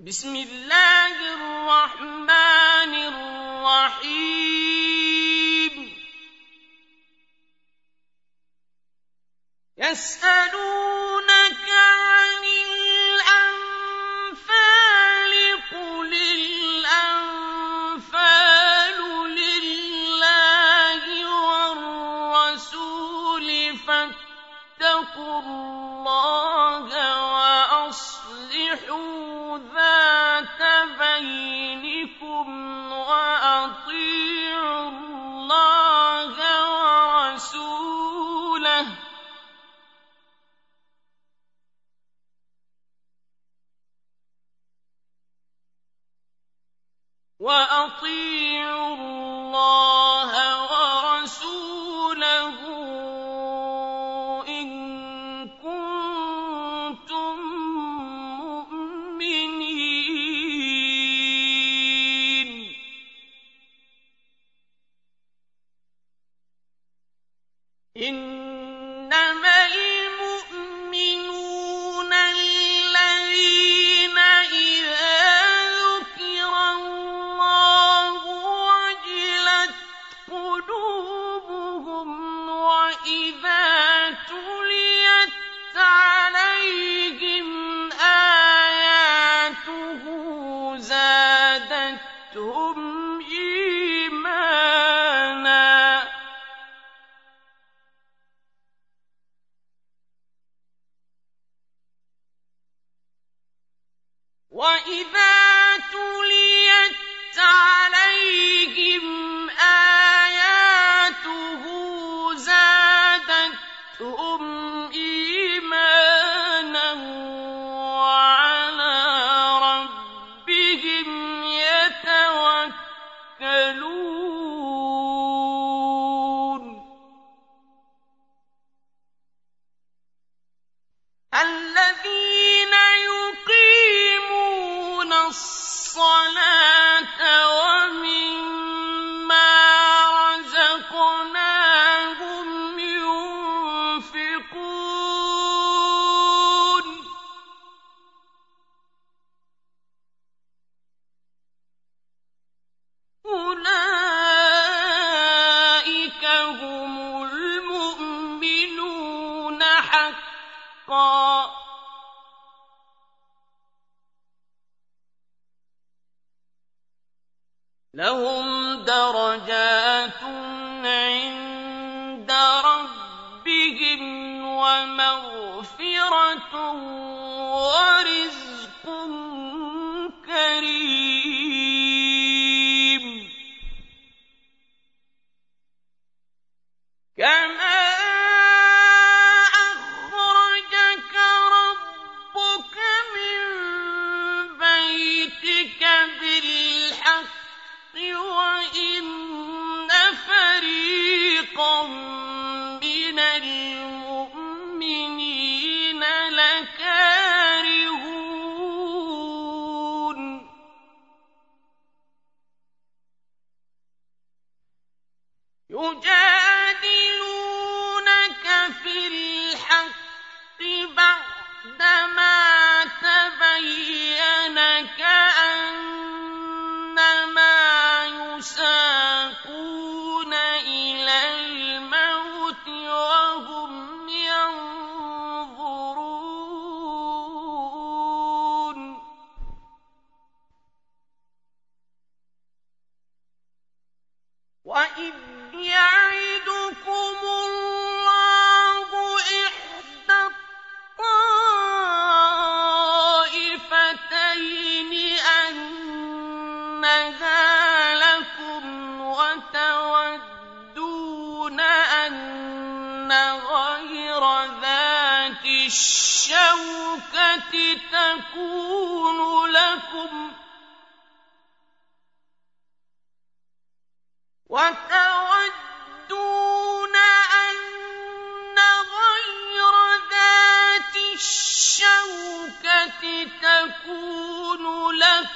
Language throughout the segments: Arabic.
بسم الله الرحمن يُجَادِلُونَكَ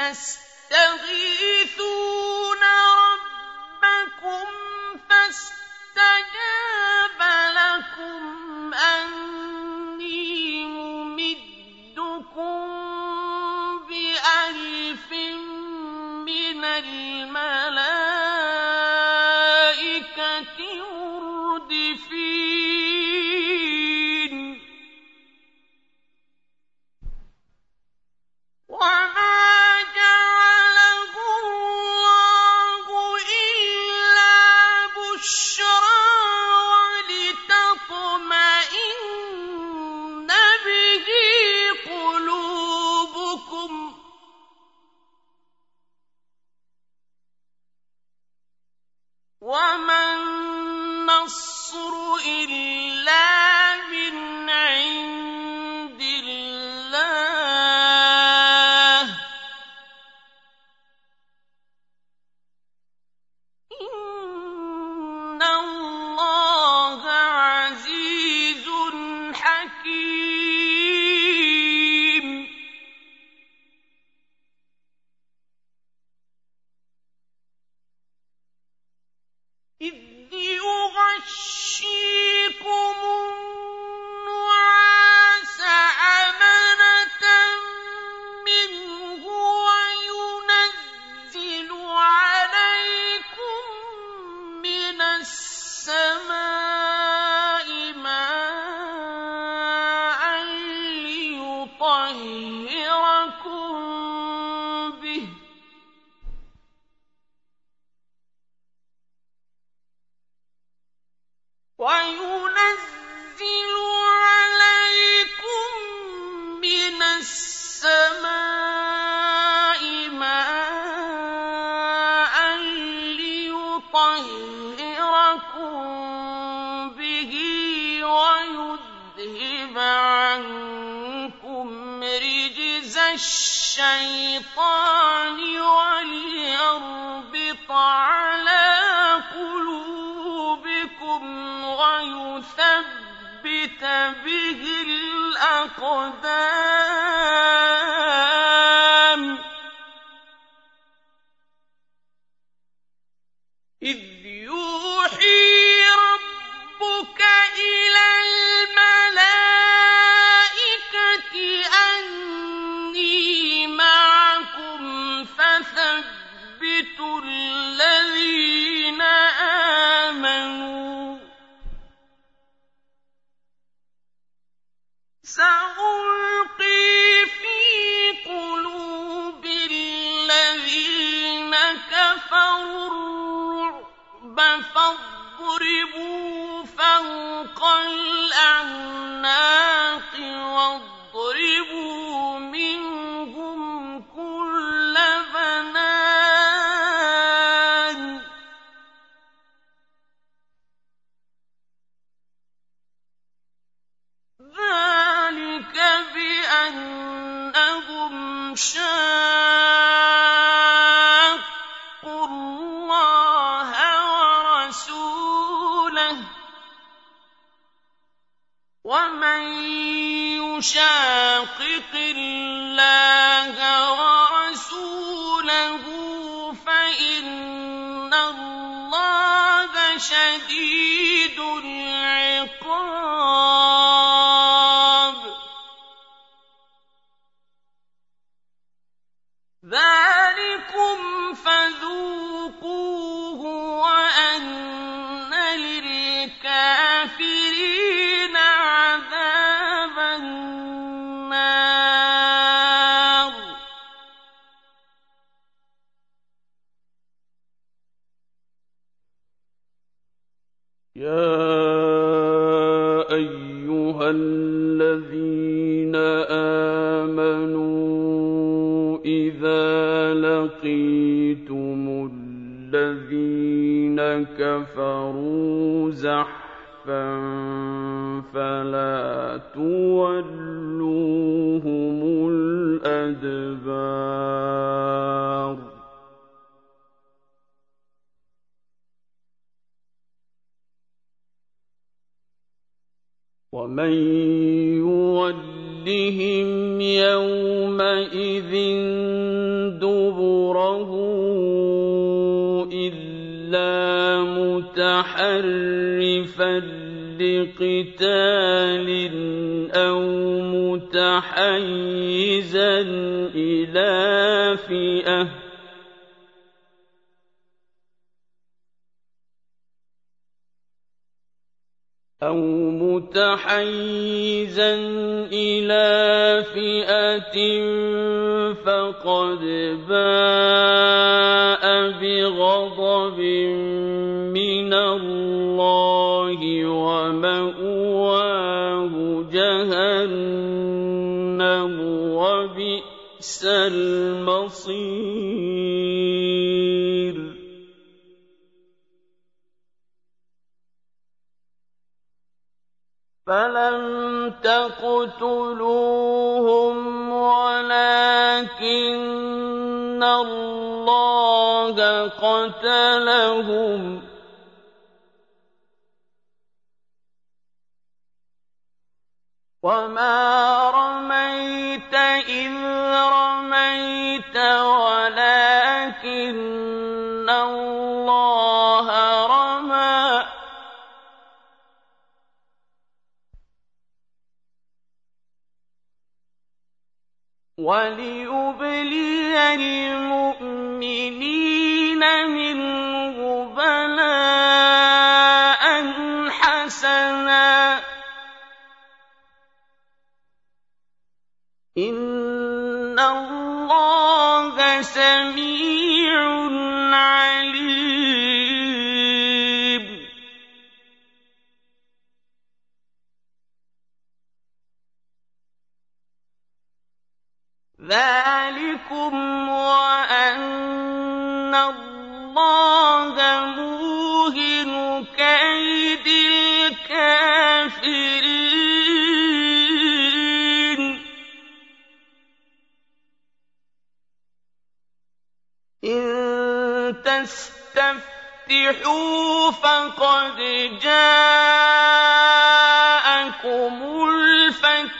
تَسْتَغِيثُونَ بِأَنَّهُمْ لقتال أو متحيزا إلى فئة. أو متحيزا إلى فئة فقد باء بغضب من الله وبئس المصير. فلم تقتلوهم ولكن الله قتلهم. وما وليبلي المؤمنين منه بلاء ذلكم وأن الله موهن كيد الكافرين إن تستفتحوا فقد جاءكم الفتح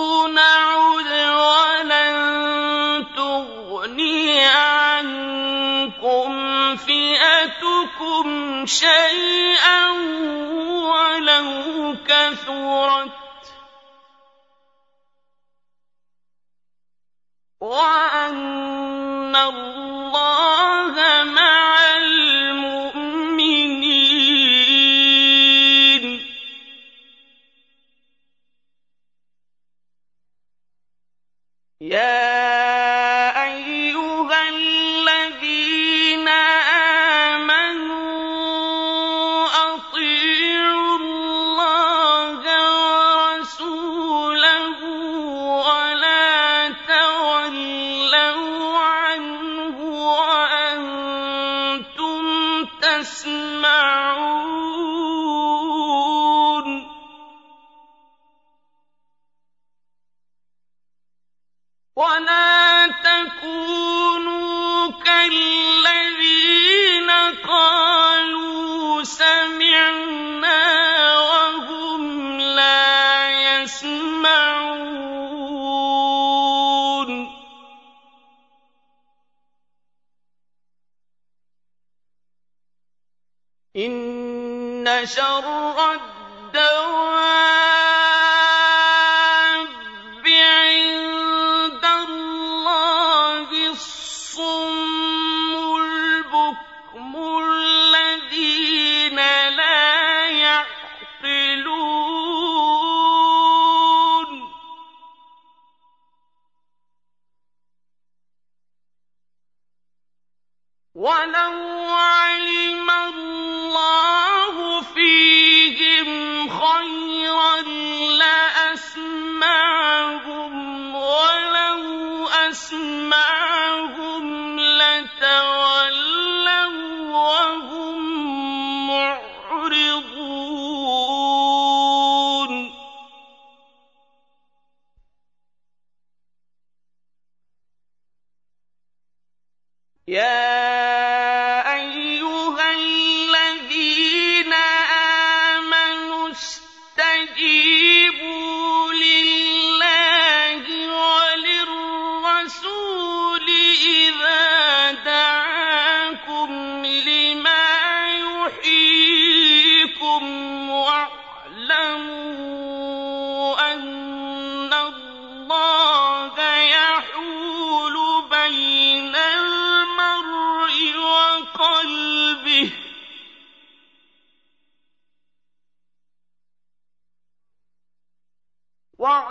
شيئا ولو كثرت. وأن الله مع ولا تكونوا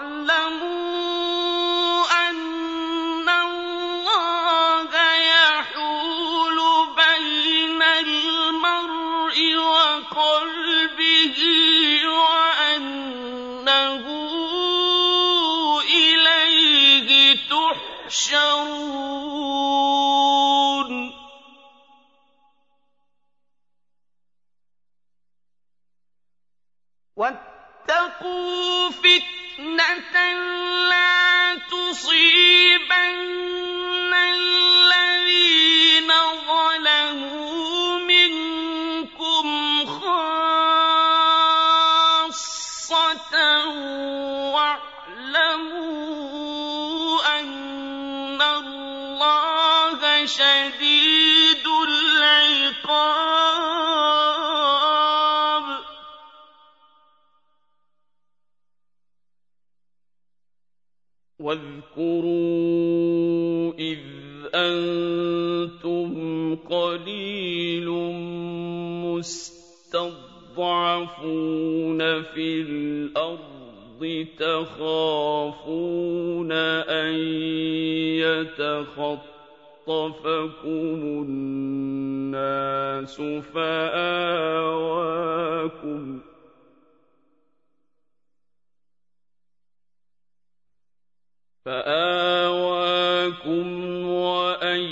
يعلمون واذكروا إذ أنتم قليل مستضعفون في الأرض تخافون أن يتخطفكم الناس فآواكم فآواكم وأيدكم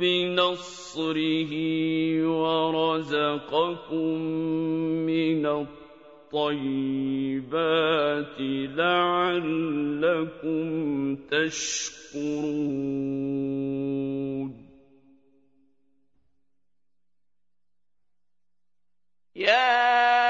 بنصره ورزقكم من الطيبات لعلكم تشكرون. يا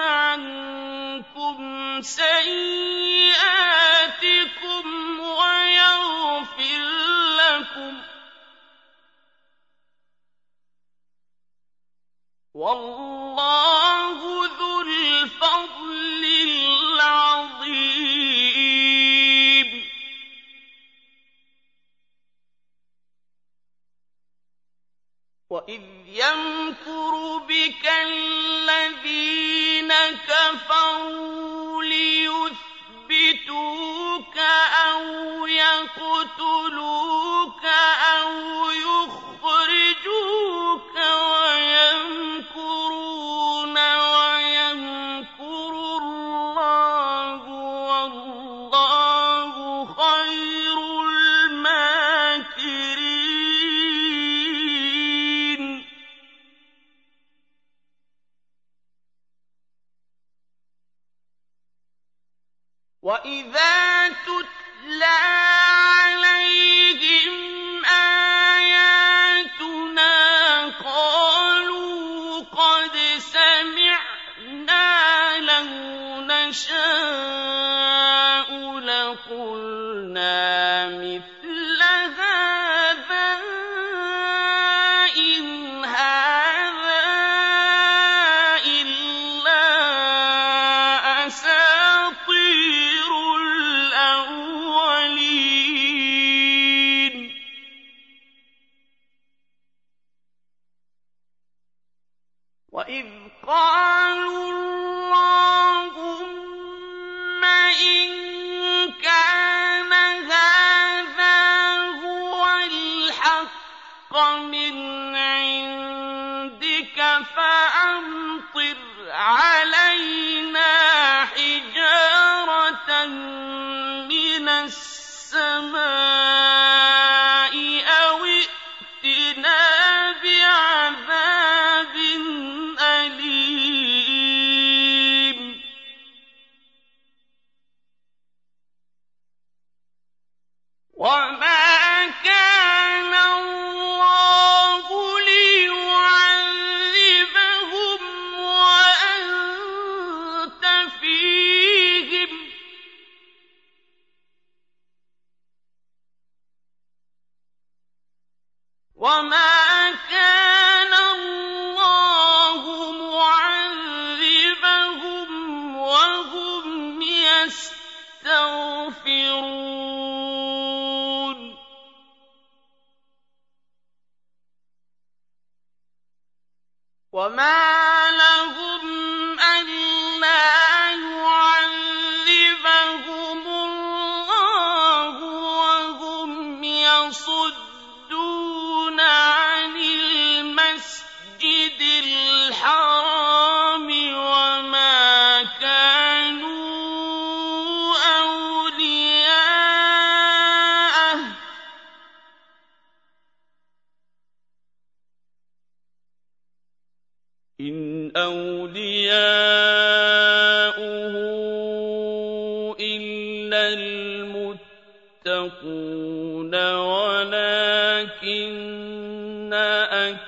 عنكم سيئاتكم ويغفر لكم. والله يمكر بك الذين كفروا ليثبتوك أو يقتلوك المتقون ولكن أكثر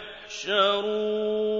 تُحْشَرُونَ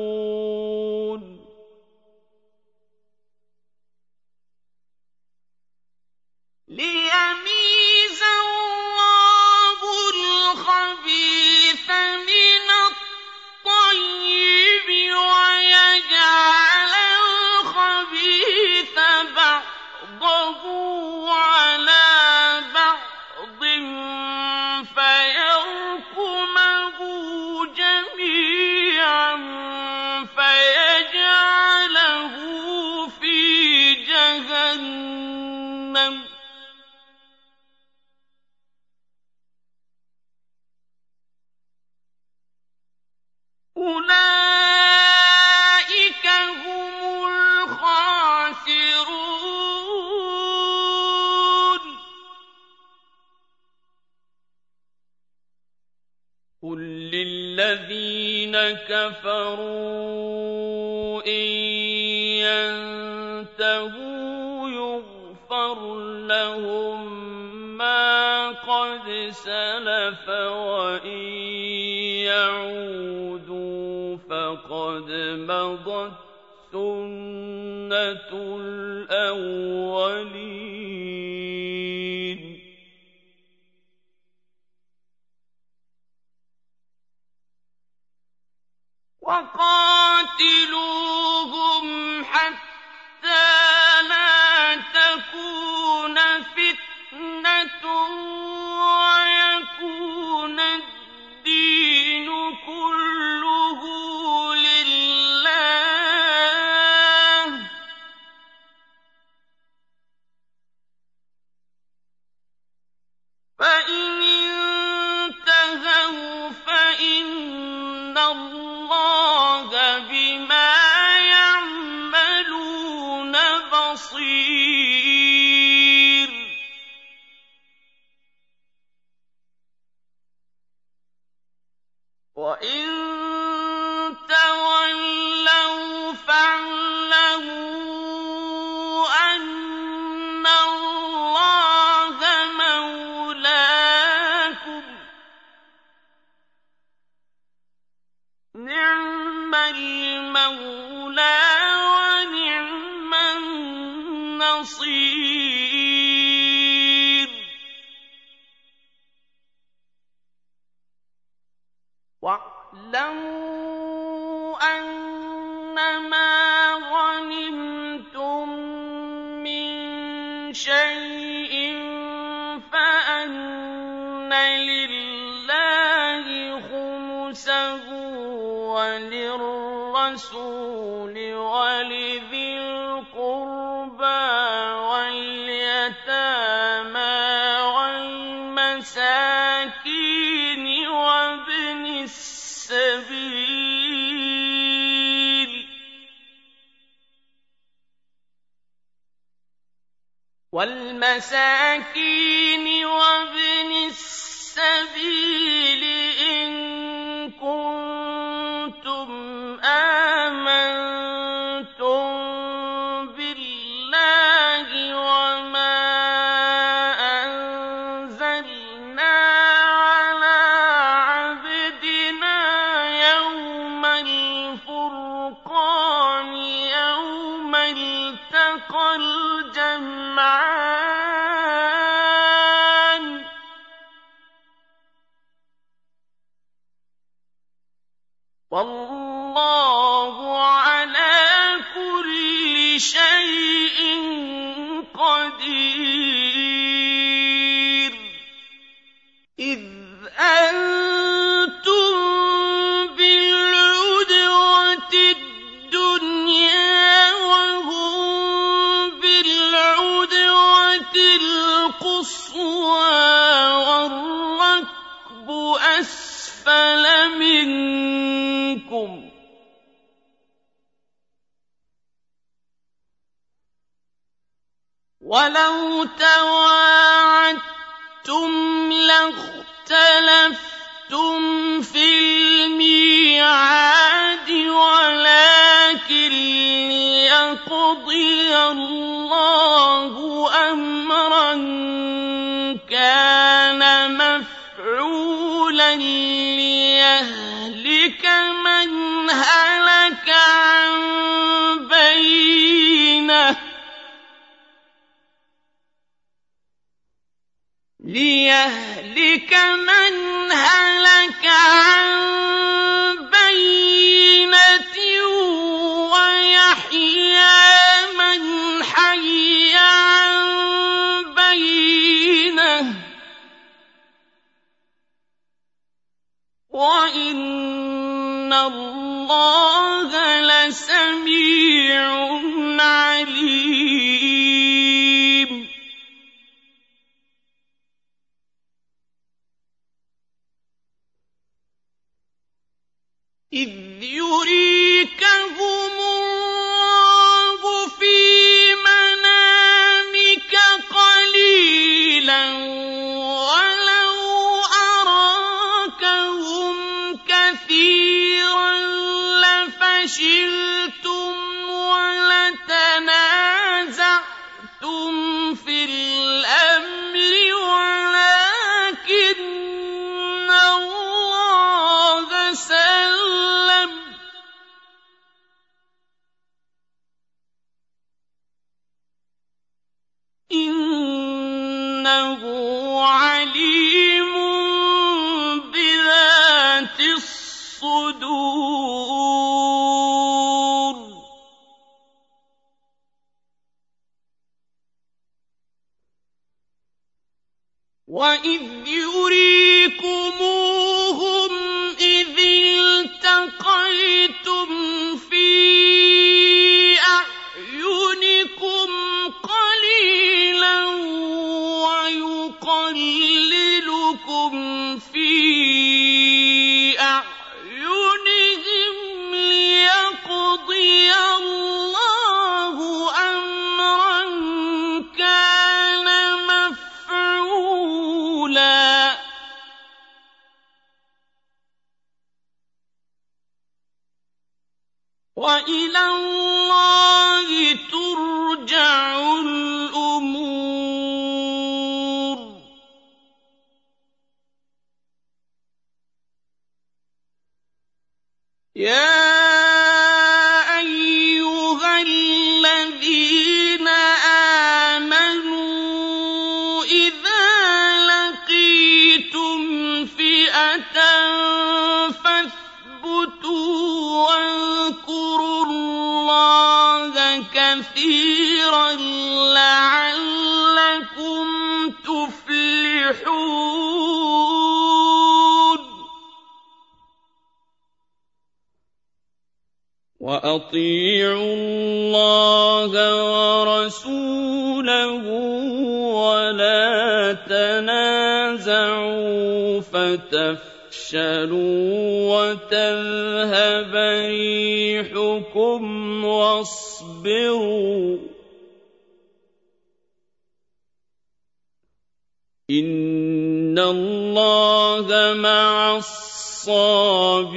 اللَّهَ مَعَ الصَّابِرِينَ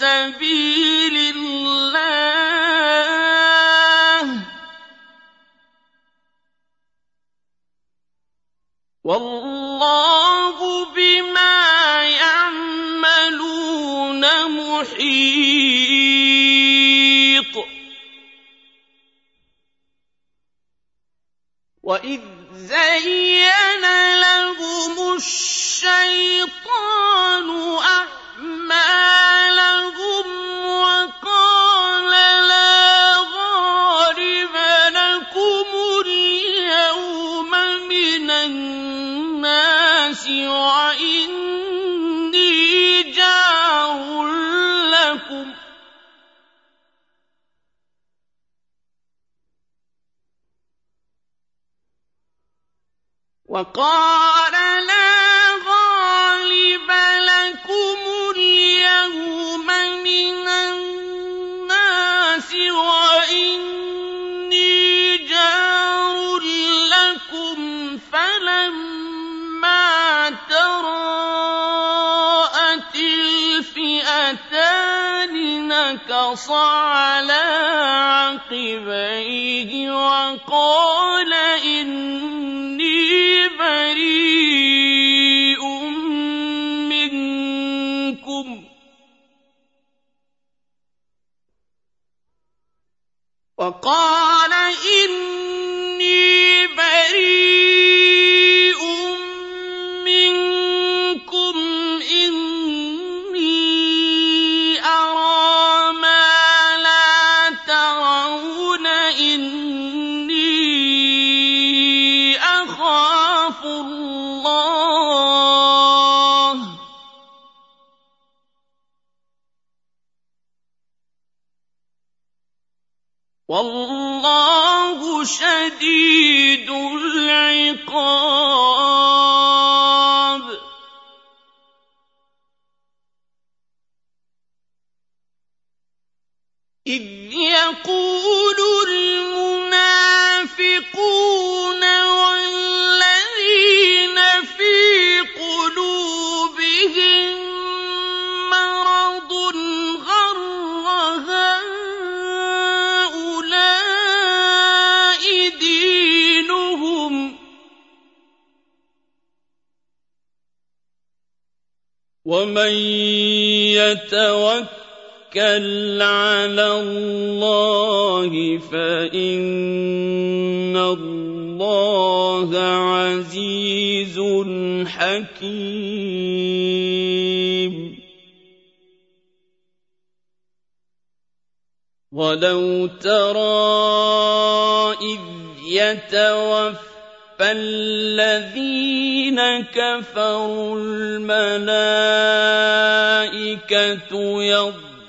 سَبِيلِ اللَّهِ ۗ. وَقَالَ إِنِّي ولو ترى إذ يتوفى فالذين كفروا الملائكة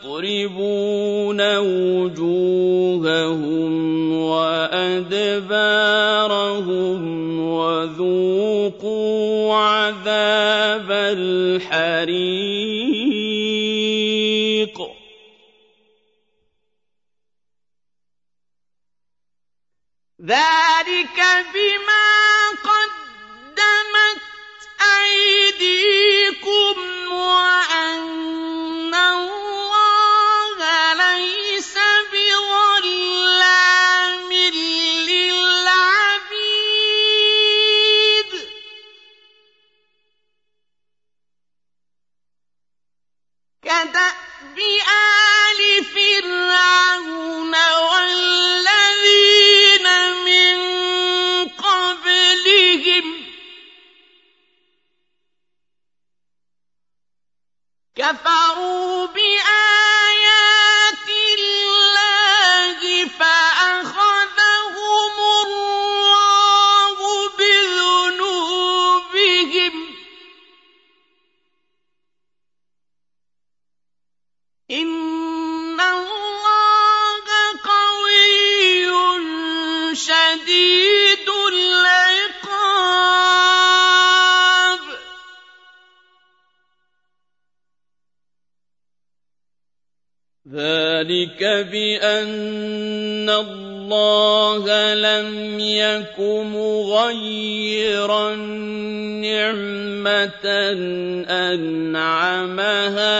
يضربون وجوههم وأدبارهم وذوقوا عذاب الحريق. ذلك بما نعمة أنعمها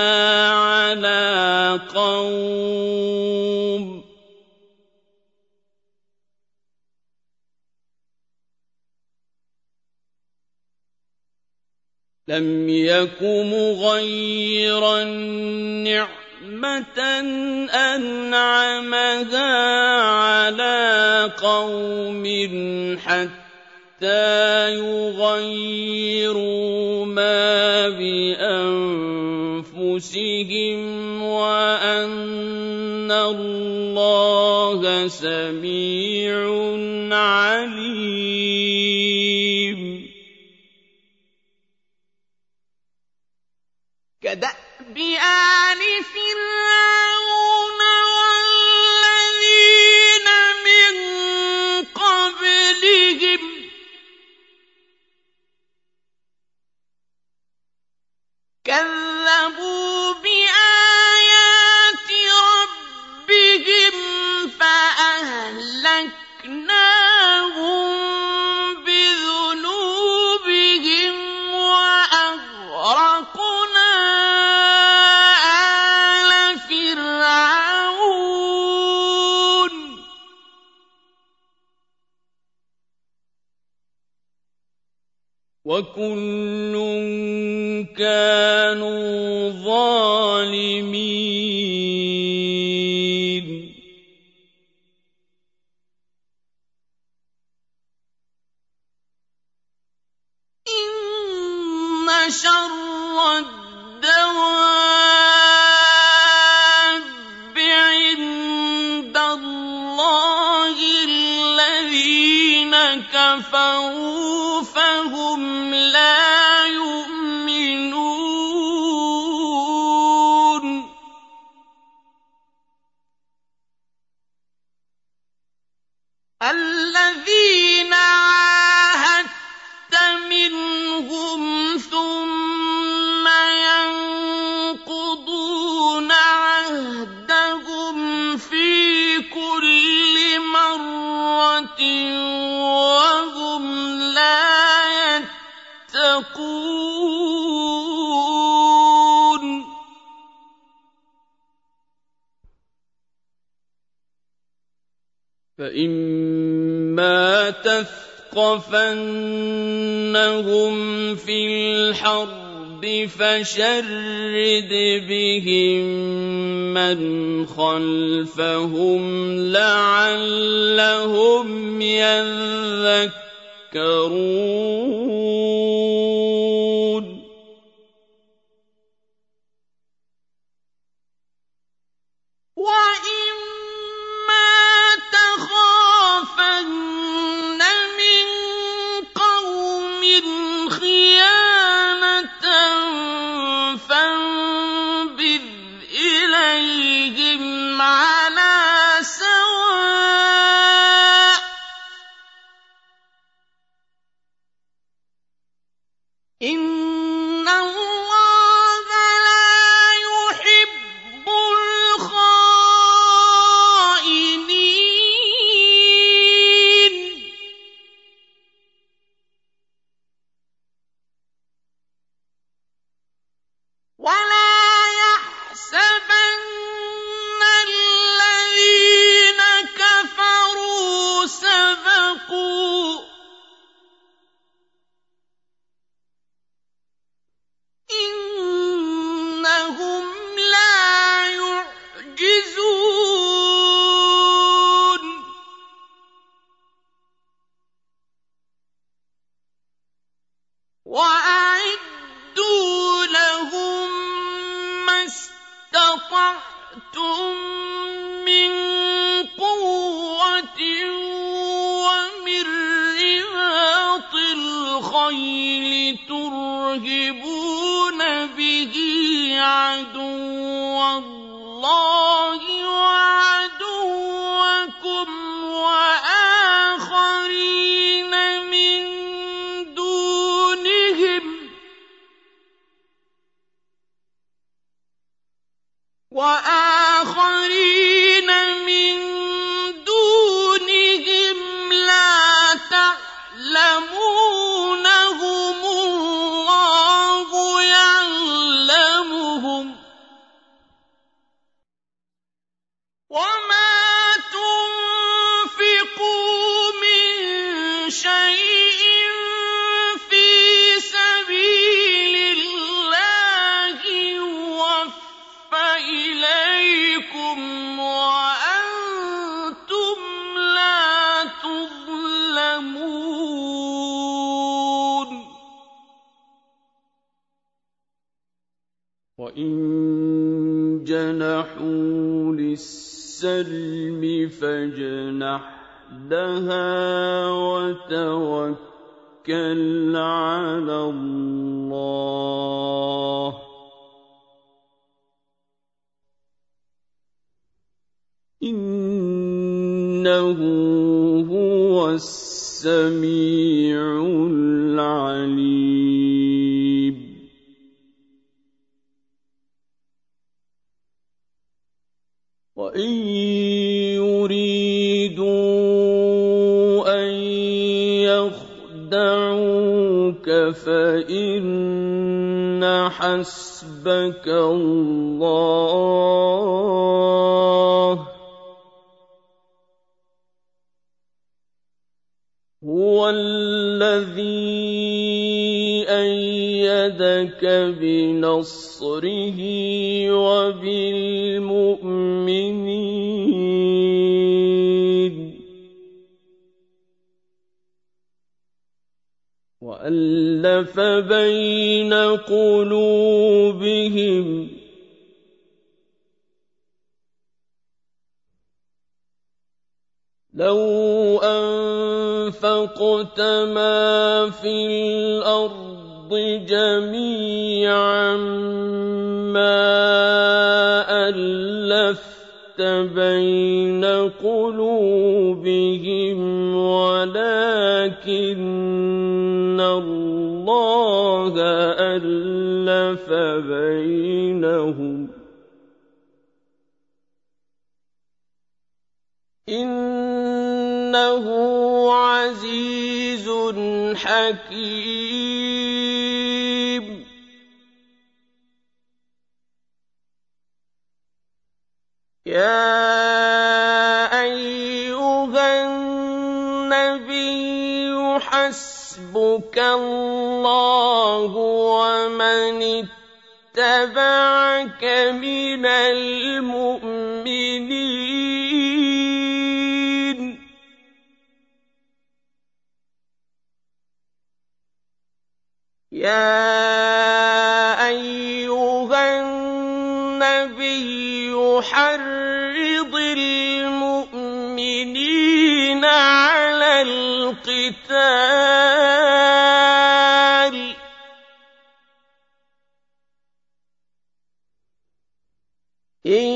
على قوم لم يك مغيرا نعمة أنعمها على قوم حتى يغيروا بأنفسهم وأن الله سميع عليم. كدأب آل فرعون وكل كانوا ظالمين. تثقفنهم في الحرب فشرد بهم من خلفهم لعلهم يذكرون. إنه هو السميع العليم. وإن يريدوا أن يخدعوك فإن حسبك الله الَّذِي أَيَّدَكَ بِنَصْرِهِ وَبِالْمُؤْمِنِينَ وَأَلَّفَ بَيْنَ قُلُوبِهِمْ أَلْقَتْ مَا فِي الْأَرْضِ جَمِيعًا مَا أَلَّفْتَ بَيْنَ قُلُوبِهِمْ وَلَكِنَّ اللَّهَ أَلَّفَ بَيْنَهُمْ. حكيم. يا أيها النبي حسبك الله ومن اتبعك من المؤمنين. القتال. إن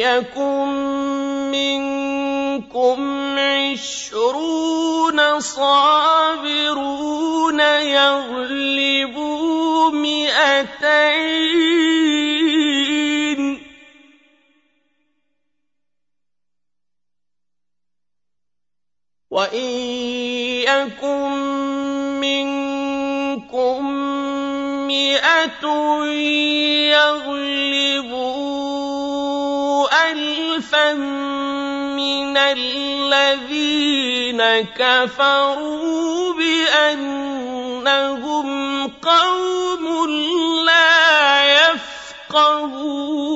يكن منكم عشرون صابرون يغلبوا مئتين وإن يكن منكم مئة يغلبوا ألفا من الذين كفروا بأنهم قوم لا يفقهون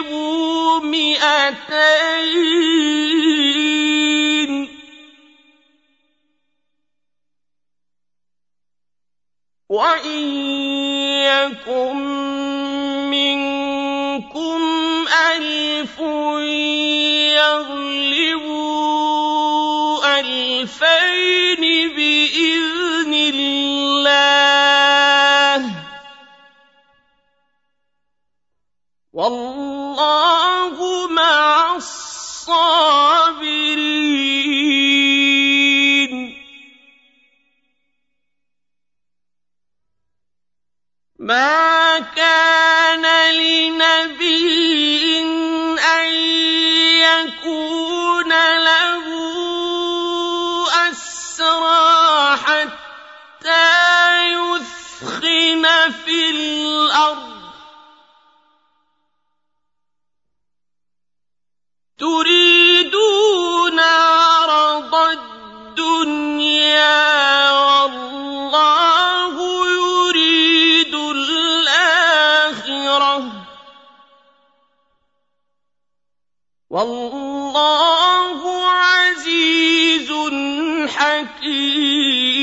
يغلبوا مئتين. وإن يكن منكم ألف يغلبوا ألفين بإذن الله. والله مع الصابرين. ما كان لنبي أن يكون له تريدون عرض الدنيا والله يريد الآخرة. والله عزيز حكيم.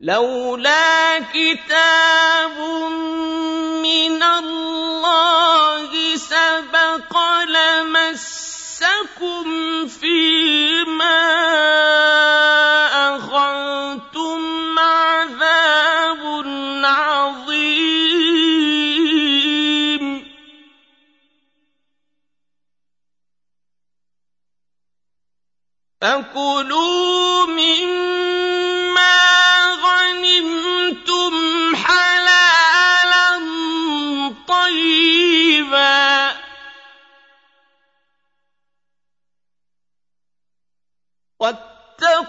لولا كتاب من الله سبق لمسكم فيما أخذتم عذاب عظيم. فكلوا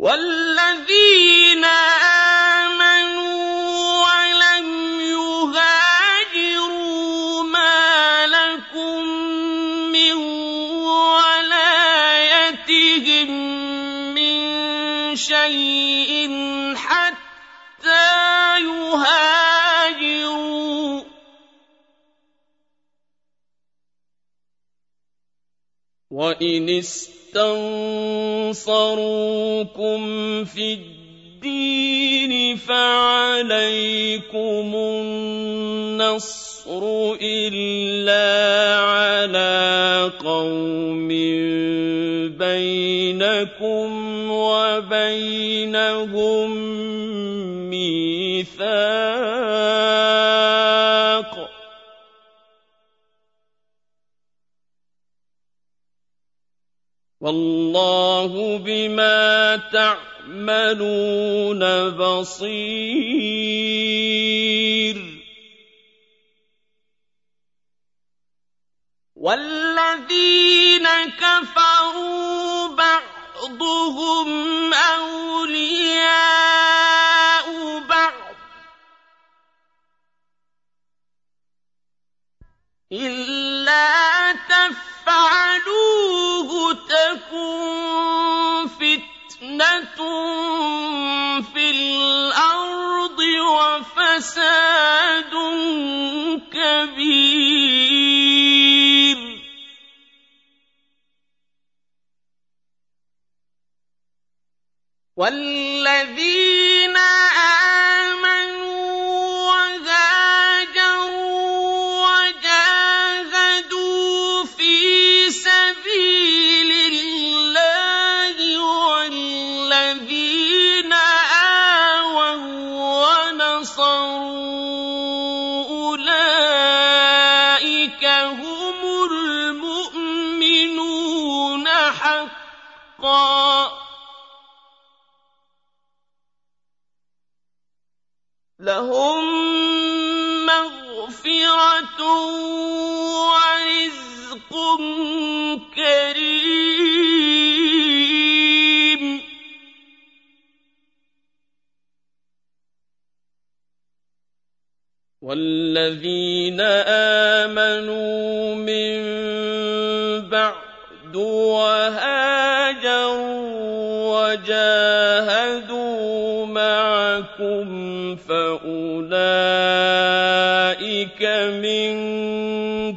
والذين آمنوا ولم يهاجروا ما لكم من ولايتهم من شيء حتى يهاجروا. وإن استنصروكم في الدين فعليكم النصر إلا على قوم بينكم وبينهم والله بما تعملون بصير. والذين كفروا بعضهم أولياء بعض. إلا تفعلوه تكن فتنة في الأرض وفساد كبير. والذين والذين آمنوا من بعد وهاجروا وجاهدوا معكم فأولئك منكم.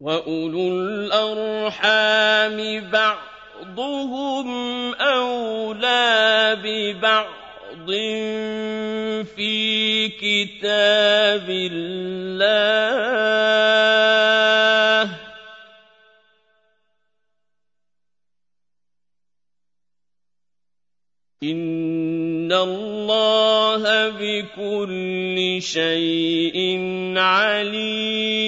وأولو الأرحام بعضهم ببعض في كتاب الله. إن الله بكل شيء عليم